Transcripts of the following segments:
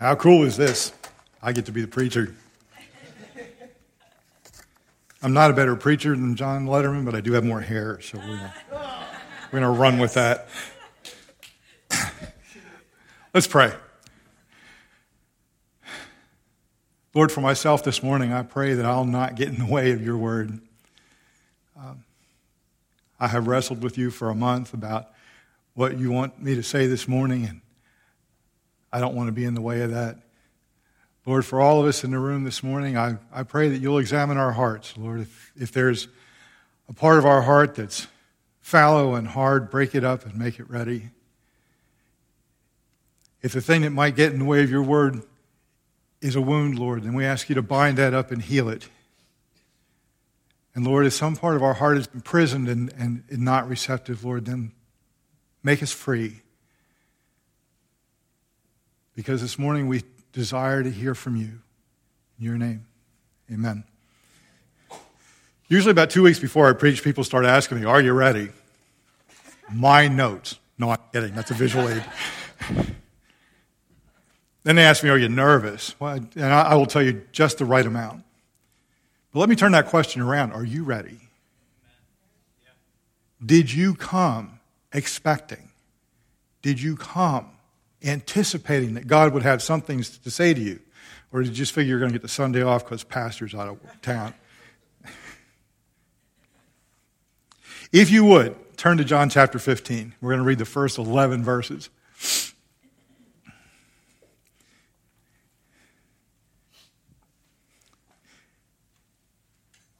How cool is this? I get to be the preacher. I'm not a better preacher than John Letterman, but I do have more hair, so we're, going to run with that. Let's pray. Lord, for myself this morning, I pray that I'll not get in the way of your word. Um, I have wrestled with you for a month about what you want me to say this morning, and I don't want to be in the way of that. Lord, for all of us in the room this morning, I, I pray that you'll examine our hearts. Lord, if, if there's a part of our heart that's fallow and hard, break it up and make it ready. If the thing that might get in the way of your word is a wound, Lord, then we ask you to bind that up and heal it. And Lord, if some part of our heart is imprisoned and, and, and not receptive, Lord, then make us free. Because this morning we desire to hear from you. In your name, amen. Usually, about two weeks before I preach, people start asking me, Are you ready? My notes. No, I'm kidding. That's a visual aid. then they ask me, Are you nervous? Well, and I will tell you just the right amount. But let me turn that question around. Are you ready? Did you come expecting? Did you come anticipating that God would have some things to say to you? Or did you just figure you're going to get the Sunday off because pastor's out of town? if you would, turn to John chapter 15. We're going to read the first 11 verses.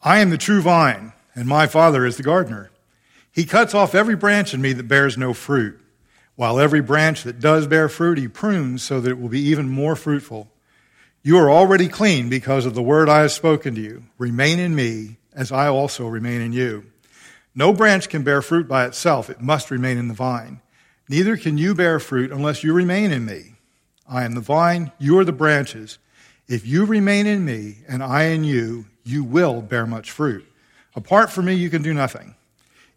I am the true vine, and my Father is the gardener. He cuts off every branch in me that bears no fruit while every branch that does bear fruit he prunes so that it will be even more fruitful. You are already clean because of the word I have spoken to you. Remain in me as I also remain in you. No branch can bear fruit by itself, it must remain in the vine. Neither can you bear fruit unless you remain in me. I am the vine, you are the branches. If you remain in me and I in you, you will bear much fruit. Apart from me, you can do nothing.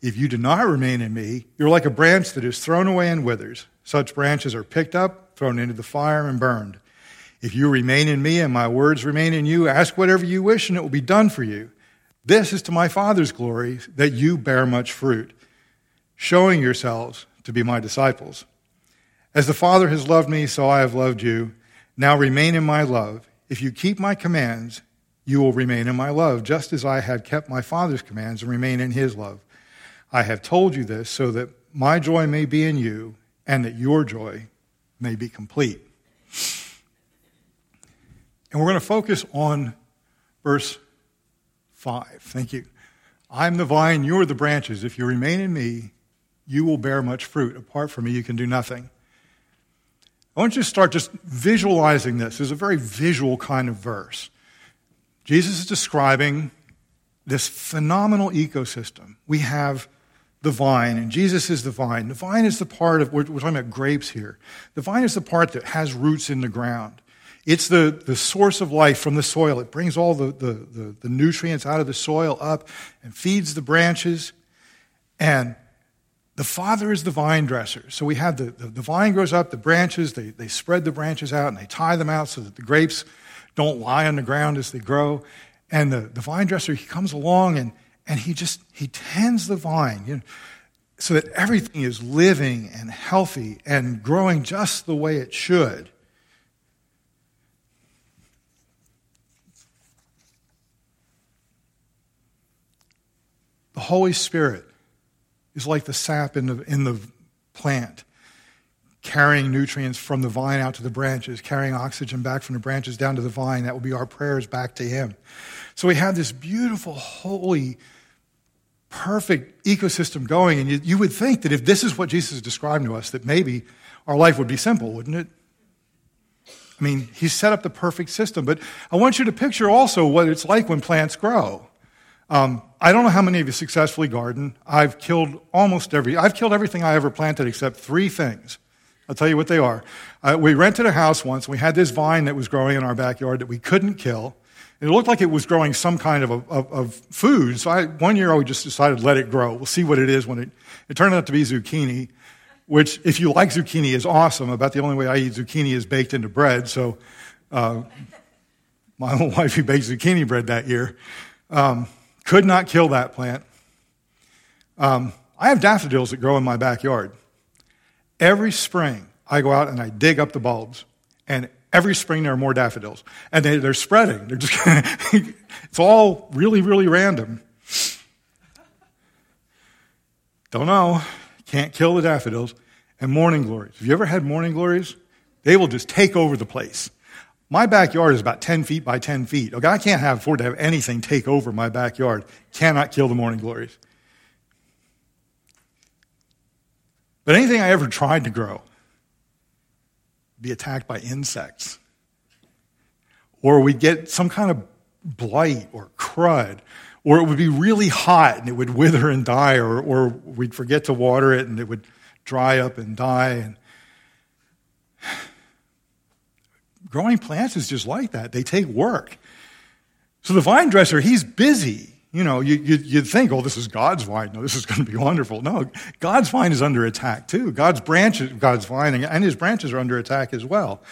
If you do not remain in me, you're like a branch that is thrown away and withers. Such branches are picked up, thrown into the fire, and burned. If you remain in me and my words remain in you, ask whatever you wish, and it will be done for you. This is to my Father's glory that you bear much fruit, showing yourselves to be my disciples. As the Father has loved me, so I have loved you. Now remain in my love. If you keep my commands, you will remain in my love, just as I had kept my Father's commands and remain in his love. I have told you this so that my joy may be in you and that your joy may be complete. And we're going to focus on verse 5. Thank you. I'm the vine, you're the branches. If you remain in me, you will bear much fruit. Apart from me, you can do nothing. I want you to start just visualizing this. It's a very visual kind of verse. Jesus is describing this phenomenal ecosystem. We have the vine, and Jesus is the vine. The vine is the part of, we're, we're, talking about grapes here. The vine is the part that has roots in the ground. It's the, the source of life from the soil. It brings all the, the, the, the nutrients out of the soil up and feeds the branches. And the Father is the vine dresser. So we have the, the, the vine grows up, the branches, they, they spread the branches out and they tie them out so that the grapes don't lie on the ground as they grow. And the, the vine dresser, he comes along and and he just he tends the vine you know, so that everything is living and healthy and growing just the way it should the holy spirit is like the sap in the, in the plant carrying nutrients from the vine out to the branches, carrying oxygen back from the branches down to the vine. That will be our prayers back to Him. So we have this beautiful, holy, perfect ecosystem going. And you, you would think that if this is what Jesus is describing to us, that maybe our life would be simple, wouldn't it? I mean, He set up the perfect system. But I want you to picture also what it's like when plants grow. Um, I don't know how many of you successfully garden. I've killed almost every, I've killed everything I ever planted except three things. I'll tell you what they are. Uh, we rented a house once, we had this vine that was growing in our backyard that we couldn't kill. It looked like it was growing some kind of, a, of, of, food. So I, one year I just decided let it grow. We'll see what it is when it, it turned out to be zucchini. which, if you like zucchini, is awesome. About the only way I eat zucchini is baked into bread. So, uh, my wife who baked zucchini bread that year um, could not kill that plant. Um, I have daffodils that grow in my backyard. Every spring, I go out and I dig up the bulbs, and every spring there are more daffodils, and they, are spreading. They're just it's all really, really random. Don't know. Can't kill the daffodils. And morning glories. Have you ever had morning glories? They will just take over the place. My backyard is about 10 feet by 10 feet. Okay, I can't have, afford to have anything take over my backyard. Cannot kill the morning glories. But anything I ever tried to grow be attacked by insects. Or we'd get some kind of blight or crud. Or it would be really hot and it would wither and die. Or, or we'd forget to water it and it would dry up and die. And growing plants is just like that. They take work. So the vine dresser, he's busy. You know, you, you, you'd think, oh, this is God's vine. No, this is going to be wonderful. No, God's vine is under attack too. God's branches, God's vine, and his branches are under attack as well.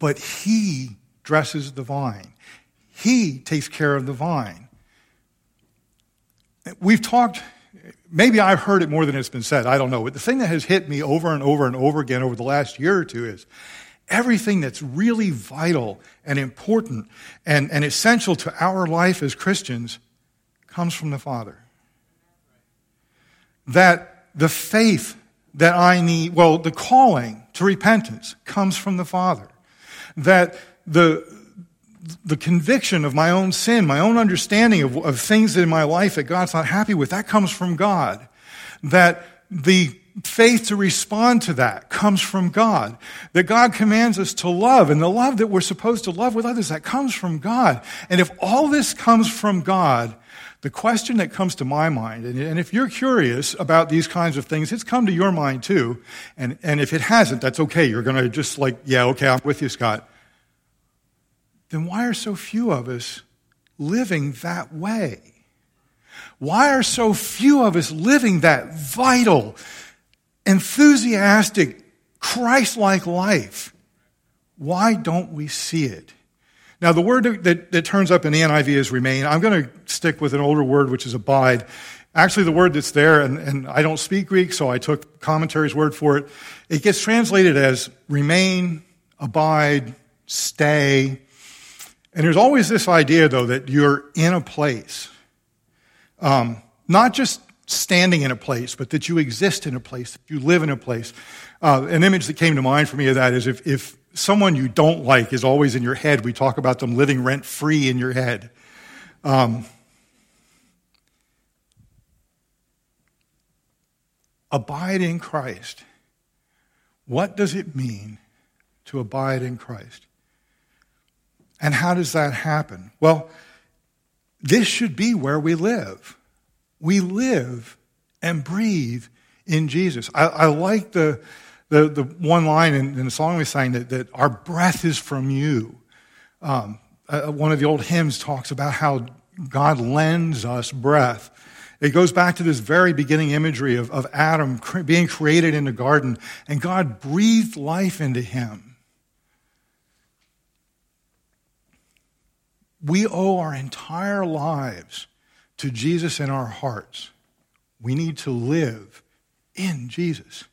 But he dresses the vine. He takes care of the vine. We've talked, maybe I've heard it more than it's been said. I don't know. But the thing that has hit me over and over and over again over the last year or two is everything that's really vital and important and, and essential to our life as Christians comes from the Father. That the faith that I need, well, the calling to repentance comes from the Father. That the, the conviction of my own sin, my own understanding of, of things in my life that God's not happy with, that comes from God. That the faith to respond to that comes from God. That God commands us to love, and the love that we're supposed to love with others, that comes from God. And if all this comes from God, the question that comes to my mind, and, if you're curious about these kinds of things, it's come to your mind too. And, and if it hasn't, that's okay. You're going to just like, yeah, okay, I'm with you, Scott. Then why are so few of us living that way? Why are so few of us living that vital, enthusiastic, Christ like life. Why don't we see it? Now, the word that, that, turns up in the NIV is remain. I'm going to stick with an older word, which is abide. Actually, the word that's there, and, and I don't speak Greek, so I took commentary's word for it. It gets translated as remain, abide, stay. And there's always this idea, though, that you're in a place. Um, not just standing in a place, but that you exist in a place, that you live in a place. Uh, an image that came to mind for me of that is if, if someone you don't like is always in your head, we talk about them living rent free in your head. Um, abide in Christ. What does it mean to abide in Christ? And how does that happen? Well, this should be where we live we live and breathe in Jesus. I, I like the, the, the, one line in, in, the song we sang that, that our breath is from you. Um, uh, one of the old hymns talks about how God lends us breath. It goes back to this very beginning imagery of, of Adam being created in the garden, and God breathed life into him. We owe our entire lives to Jesus in our hearts. We need to live in Jesus.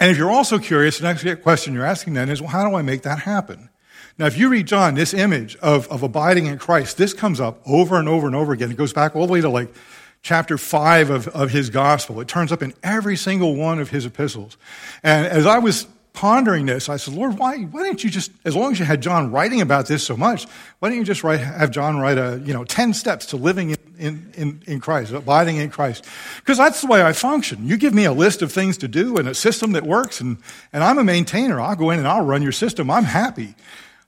And if you're also curious, the next question you're asking then is, well, how do I make that happen? Now, if you read John, this image of, of abiding in Christ, this comes up over and over and over again. It goes back all the way to like chapter 5 of, of his gospel. It turns up in every single one of his epistles. And as I was pondering this, I said, Lord, why, why didn't you just, as long as you had John writing about this so much, why didn't you just write, have John write a, you know, 10 steps to living in, in, in, in Christ, abiding in Christ? Because that's the way I function. You give me a list of things to do and a system that works, and, and I'm a maintainer. I'll go in and I'll run your system. I'm happy.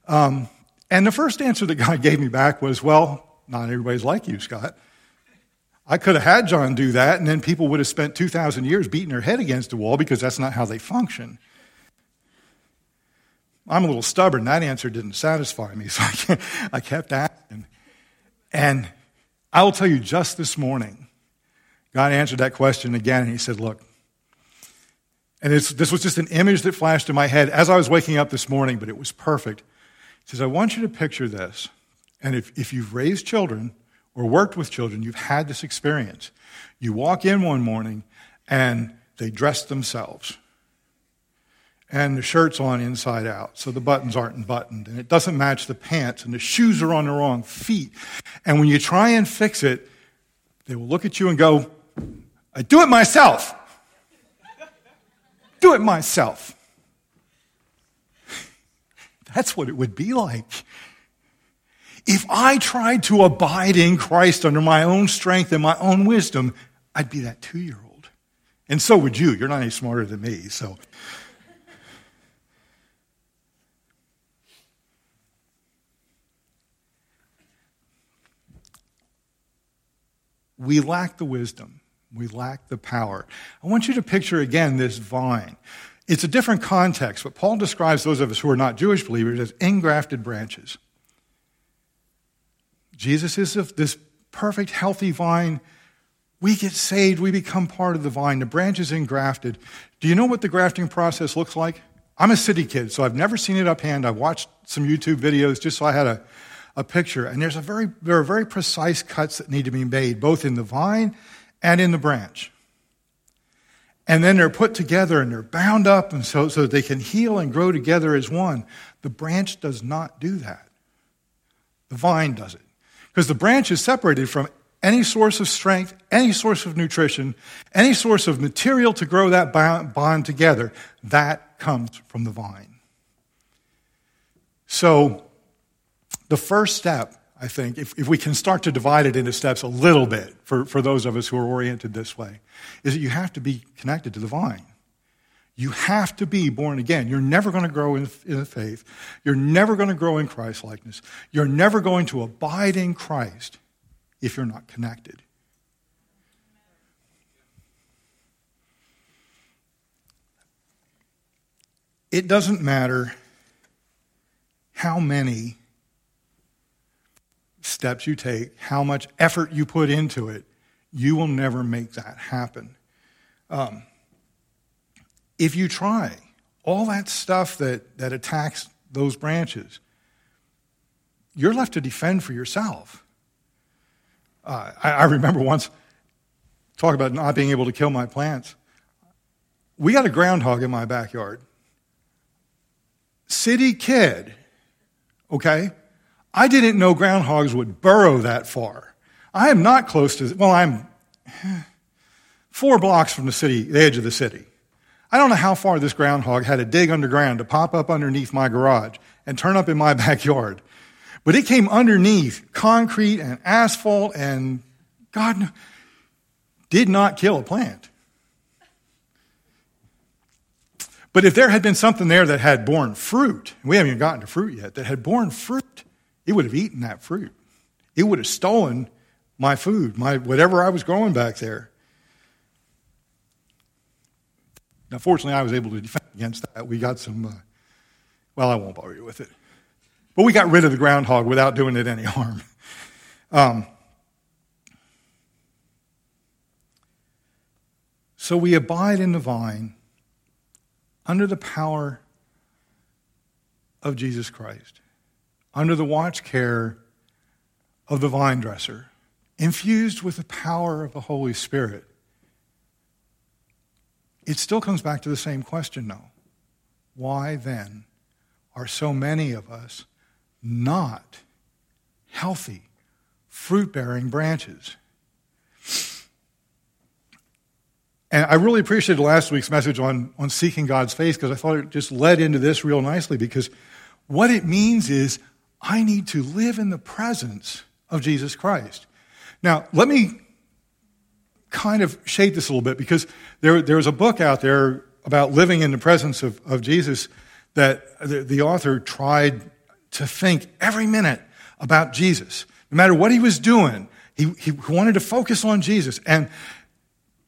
Um, and the first answer that God gave me back was, well, not everybody's like you, Scott. I could have had John do that, and then people would have spent 2,000 years beating their head against the wall because that's not how they function. I'm a little stubborn. That answer didn't satisfy me, so I kept asking. And I will tell you just this morning, God answered that question again, and He said, Look, and this was just an image that flashed in my head as I was waking up this morning, but it was perfect. He says, I want you to picture this. And if, if you've raised children or worked with children, you've had this experience. You walk in one morning and they dress themselves. And the shirt's on inside out, so the buttons aren't buttoned, and it doesn't match the pants, and the shoes are on the wrong feet. And when you try and fix it, they will look at you and go, I do it myself. do it myself. That's what it would be like. If I tried to abide in Christ under my own strength and my own wisdom, I'd be that two year old. And so would you. You're not any smarter than me, so. We lack the wisdom. We lack the power. I want you to picture again this vine. It's a different context, but Paul describes those of us who are not Jewish believers as engrafted branches. Jesus is this perfect, healthy vine. We get saved, we become part of the vine. The branch is engrafted. Do you know what the grafting process looks like? I'm a city kid, so I've never seen it uphand. I've watched some YouTube videos just so I had a, a picture. And there's a very, there are very precise cuts that need to be made, both in the vine and in the branch. And then they're put together and they're bound up and so, so they can heal and grow together as one. The branch does not do that. The vine does it. Because the branch is separated from any source of strength, any source of nutrition, any source of material to grow that bond together. That comes from the vine. So, the first step, I think, if, if we can start to divide it into steps a little bit for, for those of us who are oriented this way, is that you have to be connected to the vine. You have to be born again. You're never going to grow in, in faith. You're never going to grow in Christ likeness. You're never going to abide in Christ if you're not connected. It doesn't matter how many steps you take, how much effort you put into it, you will never make that happen. Um, if you try all that stuff that, that attacks those branches, you're left to defend for yourself. Uh, I, I remember once talk about not being able to kill my plants. We got a groundhog in my backyard. City kid, okay? I didn't know groundhogs would burrow that far. I am not close to, well, I'm four blocks from the city, the edge of the city. I don't know how far this groundhog had to dig underground to pop up underneath my garage and turn up in my backyard. But it came underneath concrete and asphalt and God did not kill a plant. But if there had been something there that had borne fruit, we haven't even gotten to fruit yet, that had borne fruit, it would have eaten that fruit. It would have stolen my food, my whatever I was growing back there. Now, fortunately, I was able to defend against that. We got some, uh, well, I won't bother you with it. But we got rid of the groundhog without doing it any harm. Um, so we abide in the vine under the power of Jesus Christ, under the watch care of the vine dresser, infused with the power of the Holy Spirit it still comes back to the same question, though. Why then are so many of us not healthy, fruit bearing branches? And I really appreciated last week's message on, on seeking God's face because I thought it just led into this real nicely because what it means is I need to live in the presence of Jesus Christ. Now, let me kind of shade this a little bit because there, there's a book out there about living in the presence of, of Jesus that the, the author tried to think every minute about Jesus. No matter what he was doing, he, he wanted to focus on Jesus. And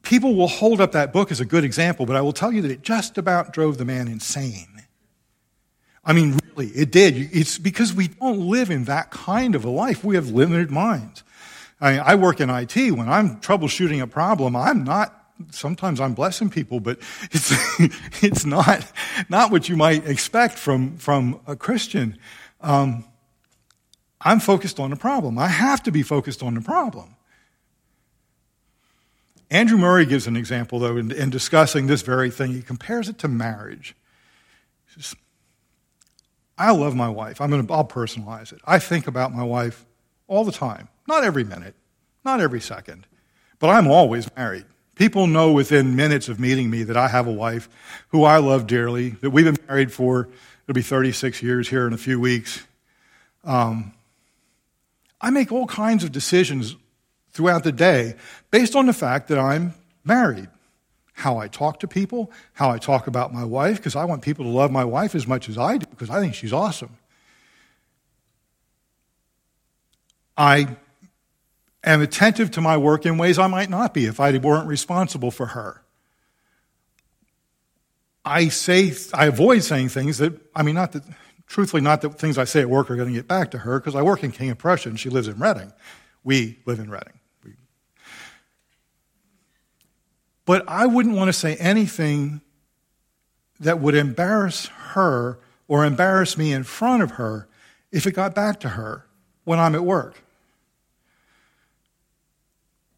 people will hold up that book as a good example, but I will tell you that it just about drove the man insane. I mean, really, it did. It's because we don't live in that kind of a life. We have limited minds. I, mean, I work in IT. When I'm troubleshooting a problem, I'm not sometimes I'm blessing people, but it's, it's not, not what you might expect from, from a Christian. Um, I'm focused on the problem. I have to be focused on the problem. Andrew Murray gives an example, though, in, in discussing this very thing. He compares it to marriage. He says, I love my wife. I'm gonna, I'll personalize it. I think about my wife all the time. Not every minute, not every second, but I'm always married. People know within minutes of meeting me that I have a wife who I love dearly, that we've been married for, it'll be 36 years here in a few weeks. Um, I make all kinds of decisions throughout the day based on the fact that I'm married. How I talk to people, how I talk about my wife, because I want people to love my wife as much as I do, because I think she's awesome. I am attentive to my work in ways I might not be if I weren't responsible for her. I say, I avoid saying things that, I mean, not that, truthfully, not that things I say at work are going to get back to her, because I work in King of Prussia and she lives in Reading. We live in Reading. But I wouldn't want to say anything that would embarrass her or embarrass me in front of her if it got back to her when I'm at work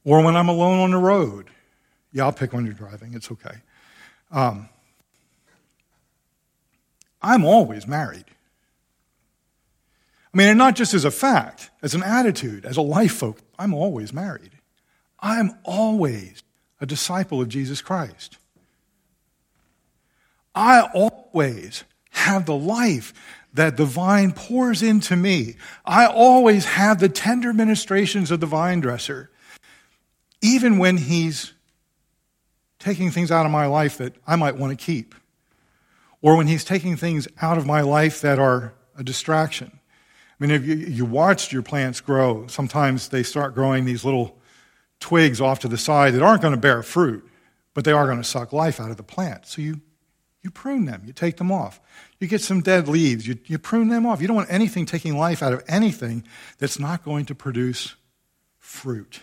or when I'm alone on the road. Yeah, I'll pick when you're driving, it's okay. Um, I'm always married. I mean, and not just as a fact, as an attitude, as a life focus. I'm always married. I'm always a disciple of Jesus Christ. I always have the life that the vine pours into me. I always have the tender ministrations of the vine dresser even when He's taking things out of my life that I might want to keep, or when He's taking things out of my life that are a distraction. I mean, if you, you watched your plants grow, sometimes they start growing these little twigs off to the side that aren't going to bear fruit, but they are going to suck life out of the plant. So you, you prune them, you take them off. You get some dead leaves, you, you prune them off. You don't want anything taking life out of anything that's not going to produce fruit.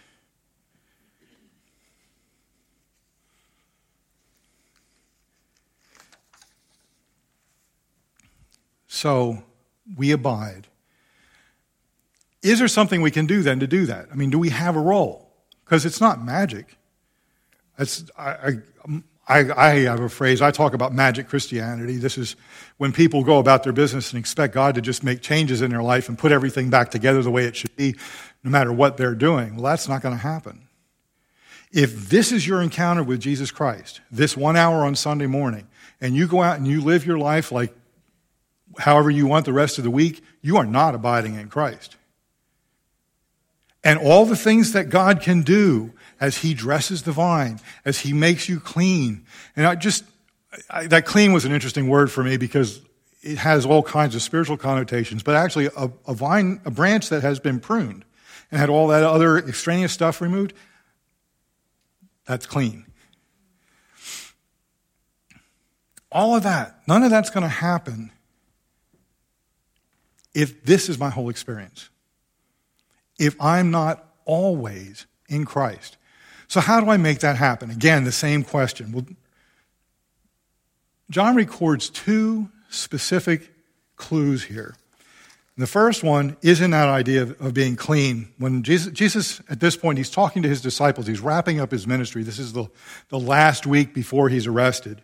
So we abide. Is there something we can do then to do that? I mean, do we have a role? Because it's not magic. It's, I, I, I, have a phrase, I talk about magic Christianity. This is when people go about their business and expect God to just make changes in their life and put everything back together the way it should be, no matter what they're doing. Well, that's not going to happen. If this is your encounter with Jesus Christ, this one hour on Sunday morning, and you go out and you live your life like however you want the rest of the week, you are not abiding in Christ. And all the things that God can do as He dresses the vine, as He makes you clean. And I just, I, that clean was an interesting word for me because it has all kinds of spiritual connotations, but actually a, a vine, a branch that has been pruned and had all that other extraneous stuff removed, that's clean. All of that, none of that's going to happen if this is my whole experience, if I'm not always in Christ. So, how do I make that happen? Again, the same question. Well, John records two specific clues here. the first one is in that idea of, of being clean. When Jesus, Jesus, at this point, he's talking to his disciples, he's wrapping up his ministry. This is the, the last week before he's arrested.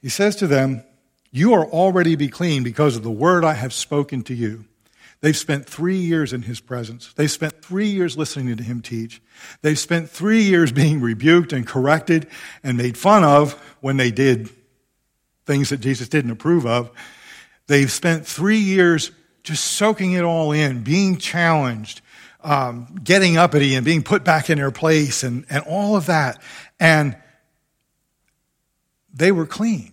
He says to them, you are already be clean because of the word I have spoken to you. They've spent three years in his presence. They've spent three years listening to him teach. They've spent three years being rebuked and corrected and made fun of when they did things that Jesus didn't approve of. They've spent three years just soaking it all in, being challenged, um, getting uppity and being put back in their place and, and all of that. And they were clean.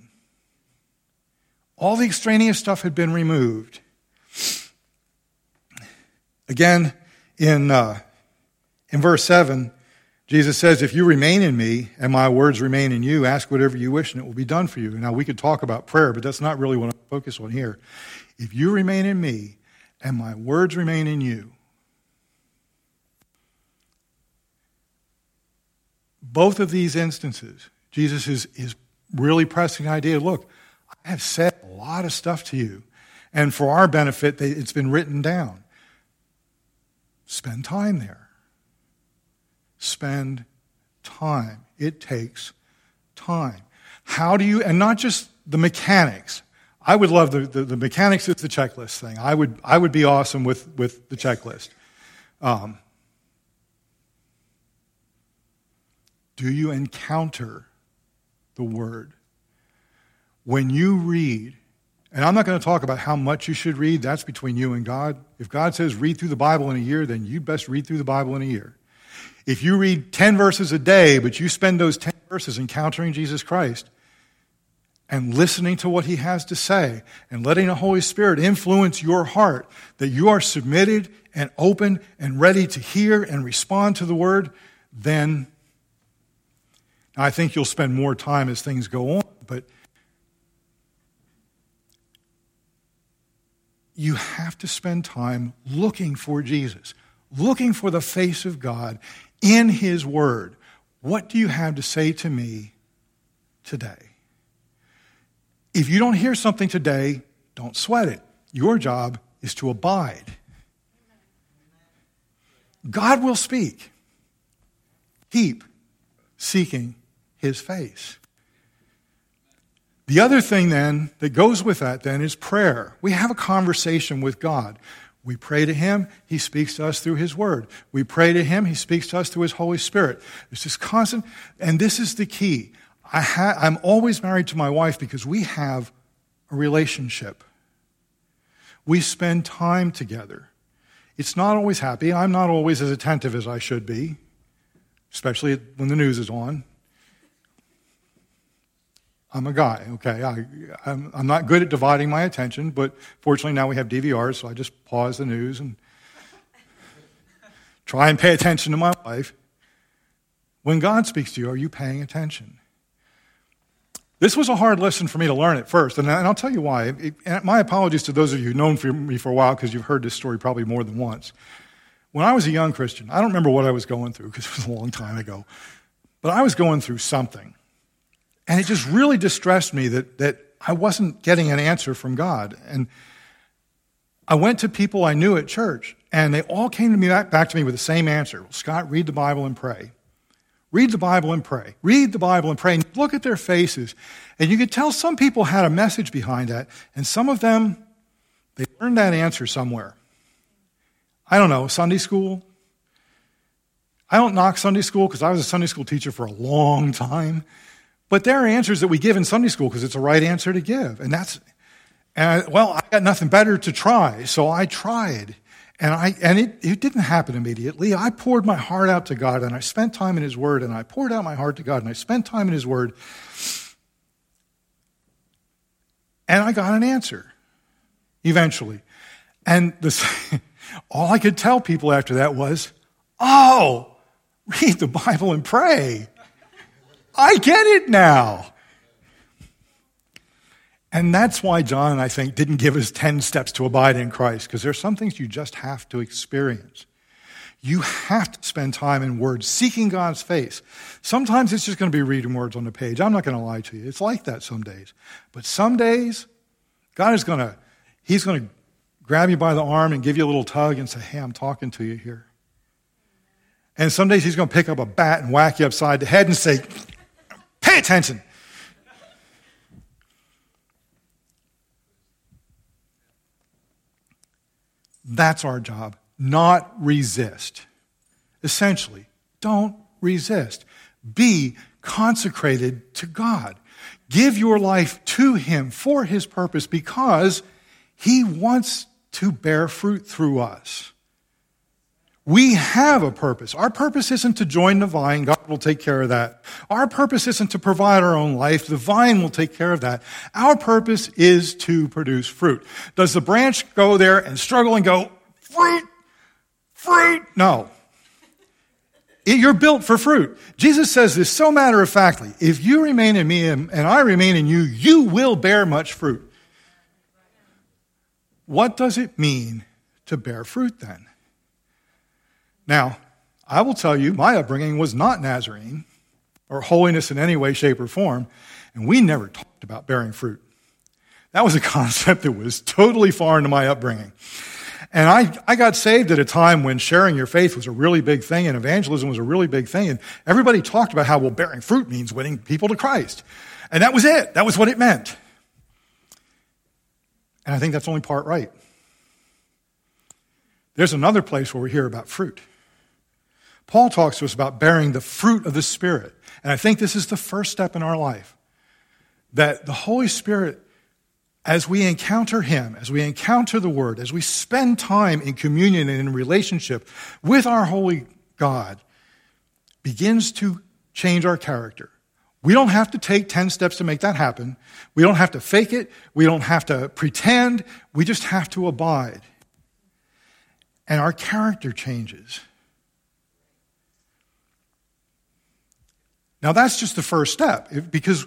All the extraneous stuff had been removed. Again, in, uh, in verse 7, Jesus says, If you remain in me and my words remain in you, ask whatever you wish and it will be done for you. Now, we could talk about prayer, but that's not really what I'm focus on here. If you remain in me and my words remain in you, both of these instances, Jesus is, is really pressing the idea look, I have said a lot of stuff to you. And for our benefit, it's been written down. Spend time there. Spend time. It takes time. How do you, and not just the mechanics. I would love the, the, the mechanics is the checklist thing. I would, I would be awesome with, with the checklist. Um, do you encounter the Word? When you read, and I'm not going to talk about how much you should read, that's between you and God. If God says read through the Bible in a year, then you best read through the Bible in a year. If you read 10 verses a day, but you spend those 10 verses encountering Jesus Christ and listening to what he has to say and letting the Holy Spirit influence your heart, that you are submitted and open and ready to hear and respond to the word, then I think you'll spend more time as things go on. But you have to spend time looking for Jesus, looking for the face of God in His Word. What do you have to say to me today? If you don't hear something today, don't sweat it. Your job is to abide. God will speak. Keep seeking His face. The other thing then that goes with that then is prayer. We have a conversation with God. We pray to Him, He speaks to us through His Word. We pray to Him, He speaks to us through His Holy Spirit. There's this constant, and this is the key. I ha- I'm always married to my wife because we have a relationship. We spend time together. It's not always happy. I'm not always as attentive as I should be, especially when the news is on. I'm a guy, okay? I, I'm, I'm not good at dividing my attention, but fortunately now we have DVRs, so I just pause the news and try and pay attention to my wife. When God speaks to you, are you paying attention? This was a hard lesson for me to learn at first, and I'll tell you why. My apologies to those of you who've known me for a while because you've heard this story probably more than once. When I was a young Christian, I don't remember what I was going through because it was a long time ago, but I was going through something. And it just really distressed me that, that I wasn't getting an answer from God. And I went to people I knew at church, and they all came to me back, back to me with the same answer. Scott, read the Bible and pray. Read the Bible and pray. Read the Bible and pray. And look at their faces. And you could tell some people had a message behind that, and some of them, they learned that answer somewhere. I don't know, Sunday school. I don't knock Sunday school because I was a Sunday school teacher for a long time. But there are answers that we give in Sunday school because it's the right answer to give. And that's, and I, well, I got nothing better to try, so I tried. And, I, and it, it didn't happen immediately. I poured my heart out to God and I spent time in His Word and I poured out my heart to God and I spent time in His Word. And I got an answer eventually. And this, all I could tell people after that was, oh, read the Bible and pray. I get it now. And that's why John, I think, didn't give us 10 steps to abide in Christ, because there's some things you just have to experience. You have to spend time in words, seeking God's face. Sometimes it's just going to be reading words on the page. I'm not going to lie to you. It's like that some days. But some days, God is going to, He's going to grab you by the arm and give you a little tug and say, Hey, I'm talking to you here. And some days He's going to pick up a bat and whack you upside the head and say, attention. That's our job, not resist. Essentially, don't resist. Be consecrated to God. Give your life to Him for His purpose because He wants to bear fruit through us. We have a purpose. Our purpose isn't to join the vine. God will take care of that. Our purpose isn't to provide our own life. The vine will take care of that. Our purpose is to produce fruit. Does the branch go there and struggle and go, fruit, fruit? No. You're built for fruit. Jesus says this so matter of factly. If you remain in me and I remain in you, you will bear much fruit. What does it mean to bear fruit then? Now, I will tell you, my upbringing was not Nazarene. or holiness in any way, shape, or form. And we never talked about bearing fruit. That was a concept that was totally foreign to my upbringing. And I, I got saved at a time when sharing your faith was a really big thing and evangelism was a really big thing. And everybody talked about how, well, bearing fruit means winning people to Christ. And that was it. That was what it meant. And I think that's only part right. There's another place where we hear about fruit. Paul talks to us about bearing the fruit of the Spirit. And I think this is the first step in our life. That the Holy Spirit as we encounter Him, as we encounter the Word, as we spend time in communion and in relationship with our holy God, begins to change our character. We don't have to take 10 steps to make that happen. We don't have to fake it. We don't have to pretend. We just have to abide. And our character changes. Now, that's just the first step because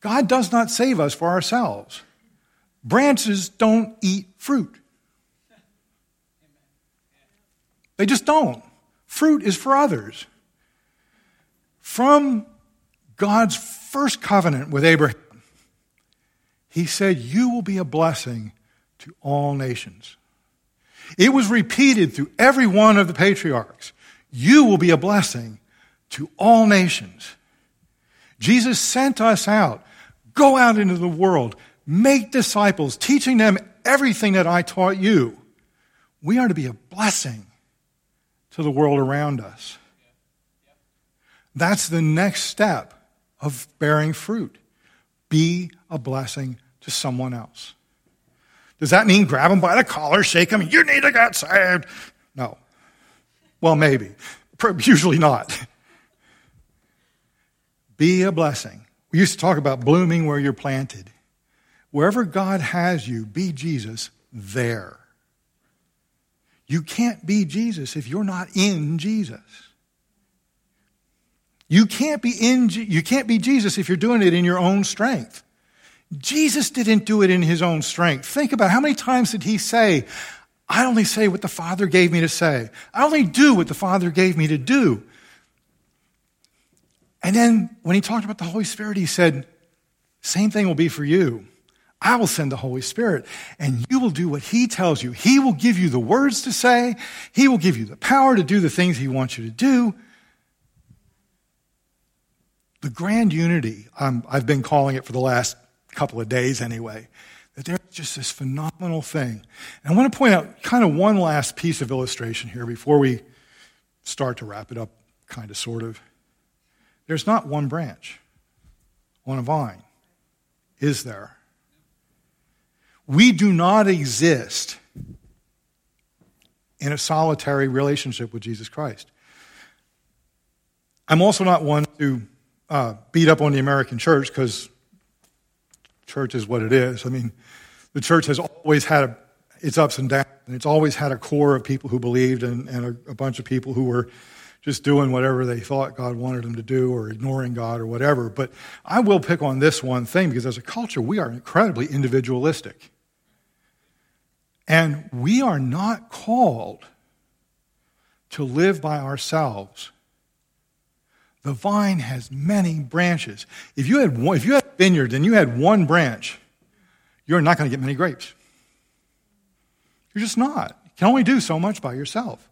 God does not save us for ourselves. Branches don't eat fruit. They just don't. Fruit is for others. From God's first covenant with Abraham, he said, You will be a blessing to all nations. It was repeated through every one of the patriarchs. You will be a blessing to all nations. Jesus sent us out. Go out into the world, Make disciples, teaching them everything that I taught you. We are to be a blessing to the world around us. That's the next step of bearing fruit. Be a blessing to someone else. Does that mean grab them by the collar, shake them, you need to get saved? No. Well, maybe. Usually not. Be a blessing. We used to talk about blooming where you're planted. Wherever God has you, be Jesus there. You can't be Jesus if you're not in Jesus. You can't be in you can't be Jesus if you're doing it in your own strength. Jesus didn't do it in his own strength. Think about how many times did he say, I only say what the Father gave me to say. I only do what the Father gave me to do. And then when he talked about the Holy Spirit, he said, same thing will be for you. I will send the Holy Spirit and you will do what He tells you. He will give you the words to say. He will give you the power to do the things He wants you to do. The grand unity, um, I've been calling it for the last couple of days anyway, that there's just this phenomenal thing. And I want to point out kind of one last piece of illustration here before we start to wrap it up, kind of, sort of. There's not one branch on a vine, is there? We do not exist in a solitary relationship with Jesus Christ. I'm also not one to uh, beat up on the American church because church is what it is. I mean, the church has always had a, its ups and downs, and it's always had a core of people who believed and, and a, a bunch of people who were just doing whatever they thought God wanted them to do or ignoring God or whatever. But I will pick on this one thing because as a culture, we are incredibly individualistic. And we are not called to live by ourselves. The vine has many branches. If you had, one, if you had a vineyard and you had one branch, you're not going to get many grapes. You're just not. You can only do so much by yourself.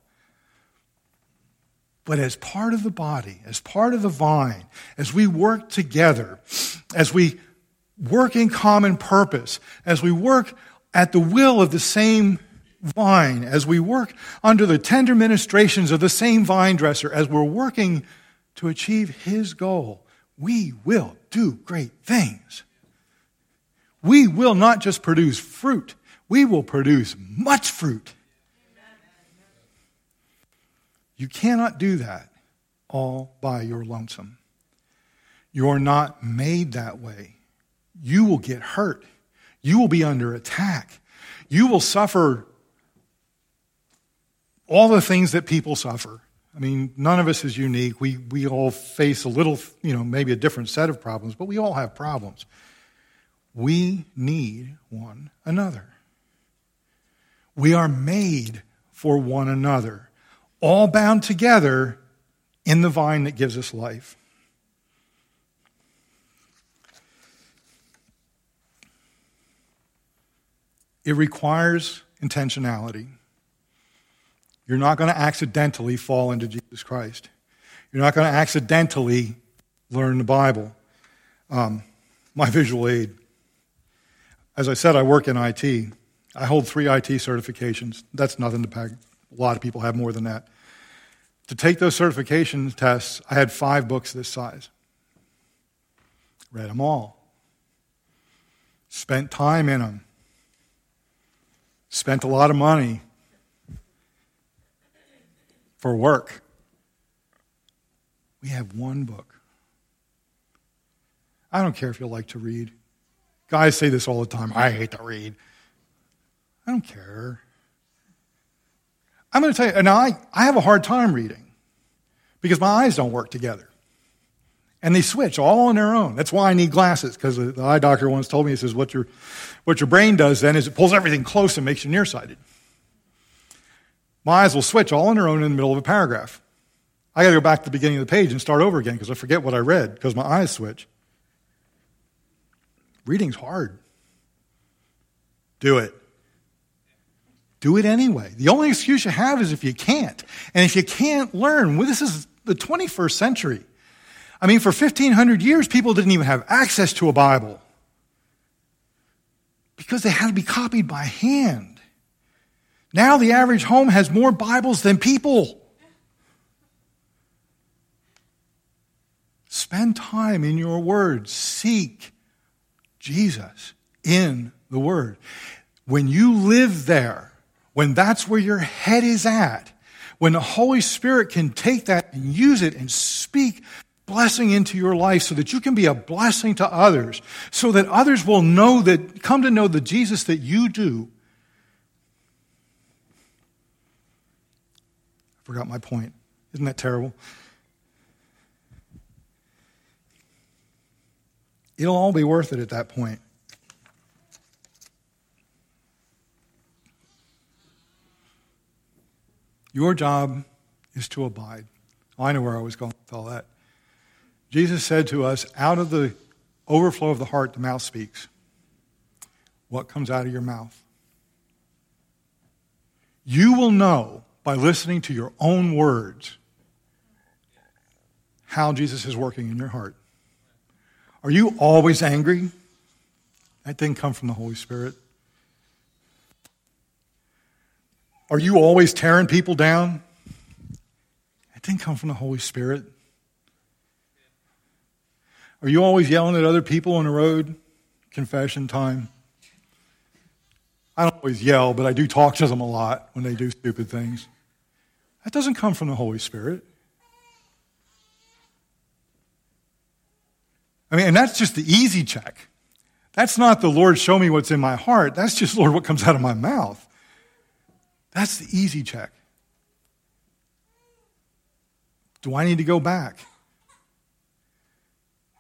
But as part of the body, as part of the vine, as we work together, as we work in common purpose, as we work at the will of the same vine, as we work under the tender ministrations of the same vine dresser, as we're working to achieve his goal, we will do great things. We will not just produce fruit, we will produce much fruit. You cannot do that all by your lonesome. You're not made that way. You will get hurt. You will be under attack. You will suffer all the things that people suffer. I mean, none of us is unique. We, we all face a little, you know, maybe a different set of problems, but we all have problems. We need one another. We are made for one another, all bound together in the vine that gives us life. It requires intentionality. You're not going to accidentally fall into Jesus Christ. You're not going to accidentally learn the Bible. Um, my visual aid. As I said, I work in IT. I hold three IT certifications. That's nothing to pack. A lot of people have more than that. To take those certification tests, I had five books this size. Read them all. Spent time in them. Spent a lot of money for work. We have one book. I don't care if you like to read. Guys say this all the time I hate to read. I don't care. I'm going to tell you, now I, I have a hard time reading because my eyes don't work together. And they switch all on their own. That's why I need glasses, because the eye doctor once told me, he says, what your, what your brain does then is it pulls everything close and makes you nearsighted. My eyes will switch all on their own in the middle of a paragraph. I got to go back to the beginning of the page and start over again because I forget what I read because my eyes switch. Reading's hard. Do it. Do it anyway. The only excuse you have is if you can't. And if you can't learn, well, this is the 21st century. I mean, for 1500 years, people didn't even have access to a Bible because they had to be copied by hand. Now the average home has more Bibles than people. Spend time in your word. Seek Jesus in the word. When you live there, when that's where your head is at, when the Holy Spirit can take that and use it and speak blessing into your life so that you can be a blessing to others, so that others will know that, come to know the Jesus that you do. I forgot my point. Isn't that terrible? It'll all be worth it at that point. Your job is to abide. I know where I was going with all that. Jesus said to us, out of the overflow of the heart, the mouth speaks. What comes out of your mouth? You will know by listening to your own words how Jesus is working in your heart. Are you always angry? That didn't come from the Holy Spirit. Are you always tearing people down? That didn't come from the Holy Spirit. Are you always yelling at other people on the road? Confession time. I don't always yell, but I do talk to them a lot when they do stupid things. That doesn't come from the Holy Spirit. I mean, and that's just the easy check. That's not the Lord, show me what's in my heart. That's just, Lord, what comes out of my mouth. That's the easy check. Do I need to go back?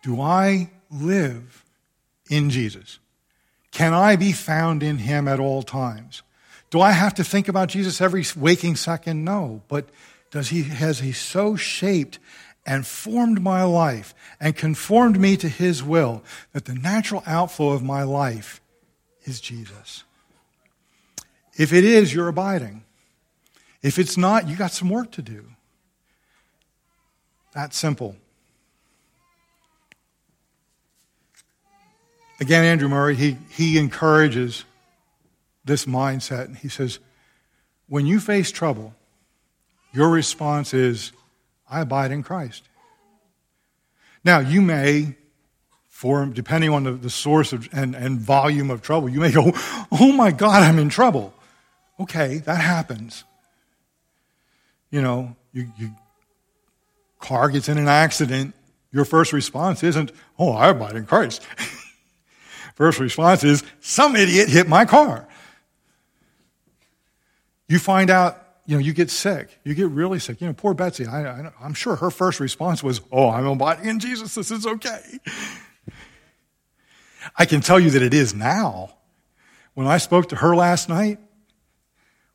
Do I live in Jesus? Can I be found in him at all times? Do I have to think about Jesus every waking second? No. But does he has he so shaped and formed my life and conformed me to his will that the natural outflow of my life is Jesus? If it is, you're abiding. If it's not, you got some work to do. That simple. Again, Andrew Murray, he, he encourages this mindset. He says, when you face trouble, your response is, I abide in Christ. Now, you may, for depending on the, the source of, and, and volume of trouble, you may go, Oh my God, I'm in trouble. Okay, that happens. You know, you, you car gets in an accident, your first response isn't, Oh, I abide in Christ. First response is, some idiot hit my car. You find out, you know, you get sick. You get really sick. You know, poor Betsy, I, am sure her first response was, oh, I'm abiding in Jesus. This is okay. I can tell you that it is now. When I spoke to her last night,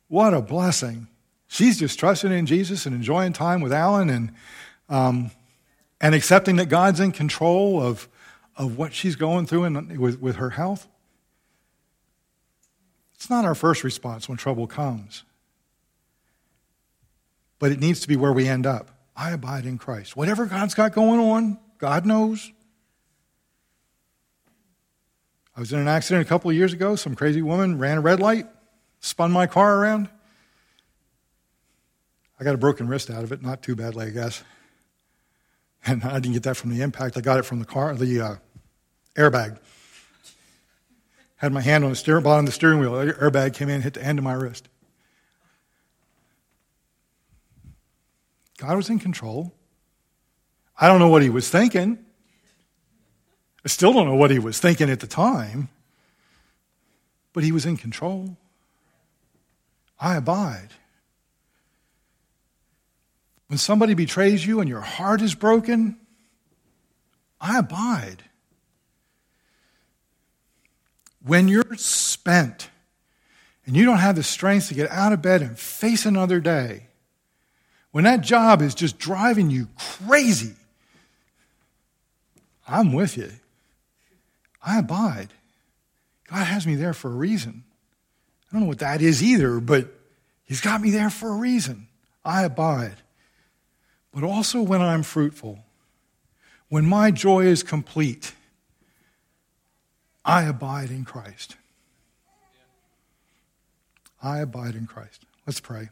what a blessing. She's just trusting in Jesus and enjoying time with Alan and, um, and accepting that God's in control of of what she's going through in, with, with her health. It's not our first response when trouble comes, but it needs to be where we end up. I abide in Christ. Whatever God's got going on, God knows. I was in an accident a couple of years ago. Some crazy woman ran a red light, spun my car around. I got a broken wrist out of it. Not too badly, I guess. And I didn't get that from the impact. I got it from the car, the uh, airbag. Had my hand on the steering, bottom of the steering wheel. The airbag came in, hit the end of my wrist. God was in control. I don't know what he was thinking. I still don't know what he was thinking at the time, but he was in control. I abide. When somebody betrays you and your heart is broken, I abide. When you're spent and you don't have the strength to get out of bed and face another day, when that job is just driving you crazy, I'm with you. I abide. God has me there for a reason. I don't know what that is either, but He's got me there for a reason. I abide. But also when I'm fruitful, when my joy is complete, I abide in Christ. I abide in Christ. Let's pray.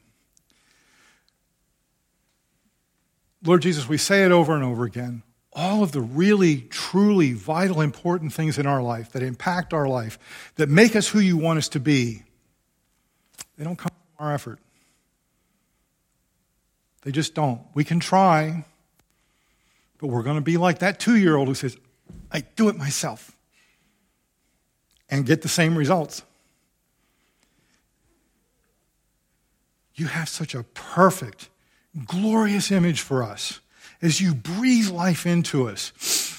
Lord Jesus, we say it over and over again. All of the really, truly vital, important things in our life that impact our life, that make us who you want us to be, they don't come from our effort. They just don't. We can try, but we're going to be like that two year old who says, I do it myself, and get the same results. You have such a perfect, glorious image for us as you breathe life into us,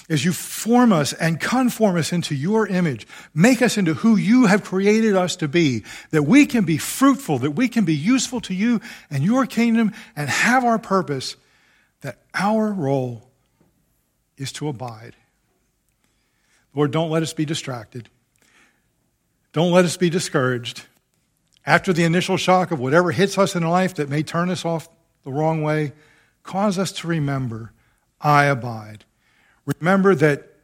as you form us and conform us into your image, make us into who you have created us to be, that we can be fruitful, that we can be useful to you and your kingdom and have our purpose, that our role is to abide. Lord, don't let us be distracted. Don't let us be discouraged. After the initial shock of whatever hits us in life that may turn us off the wrong way, cause us to remember, I abide. Remember that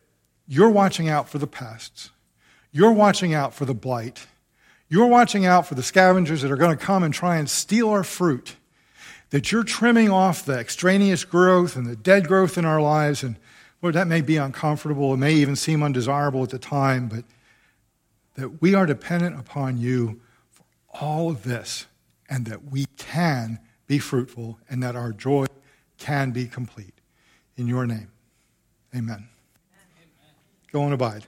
you're watching out for the pests. You're watching out for the blight. You're watching out for the scavengers that are going to come and try and steal our fruit. That you're trimming off the extraneous growth and the dead growth in our lives. And Lord, that may be uncomfortable. It may even seem undesirable at the time, but that we are dependent upon you for all of this and that we can be fruitful and that our joy can be complete. In your name, amen. amen. Go and abide.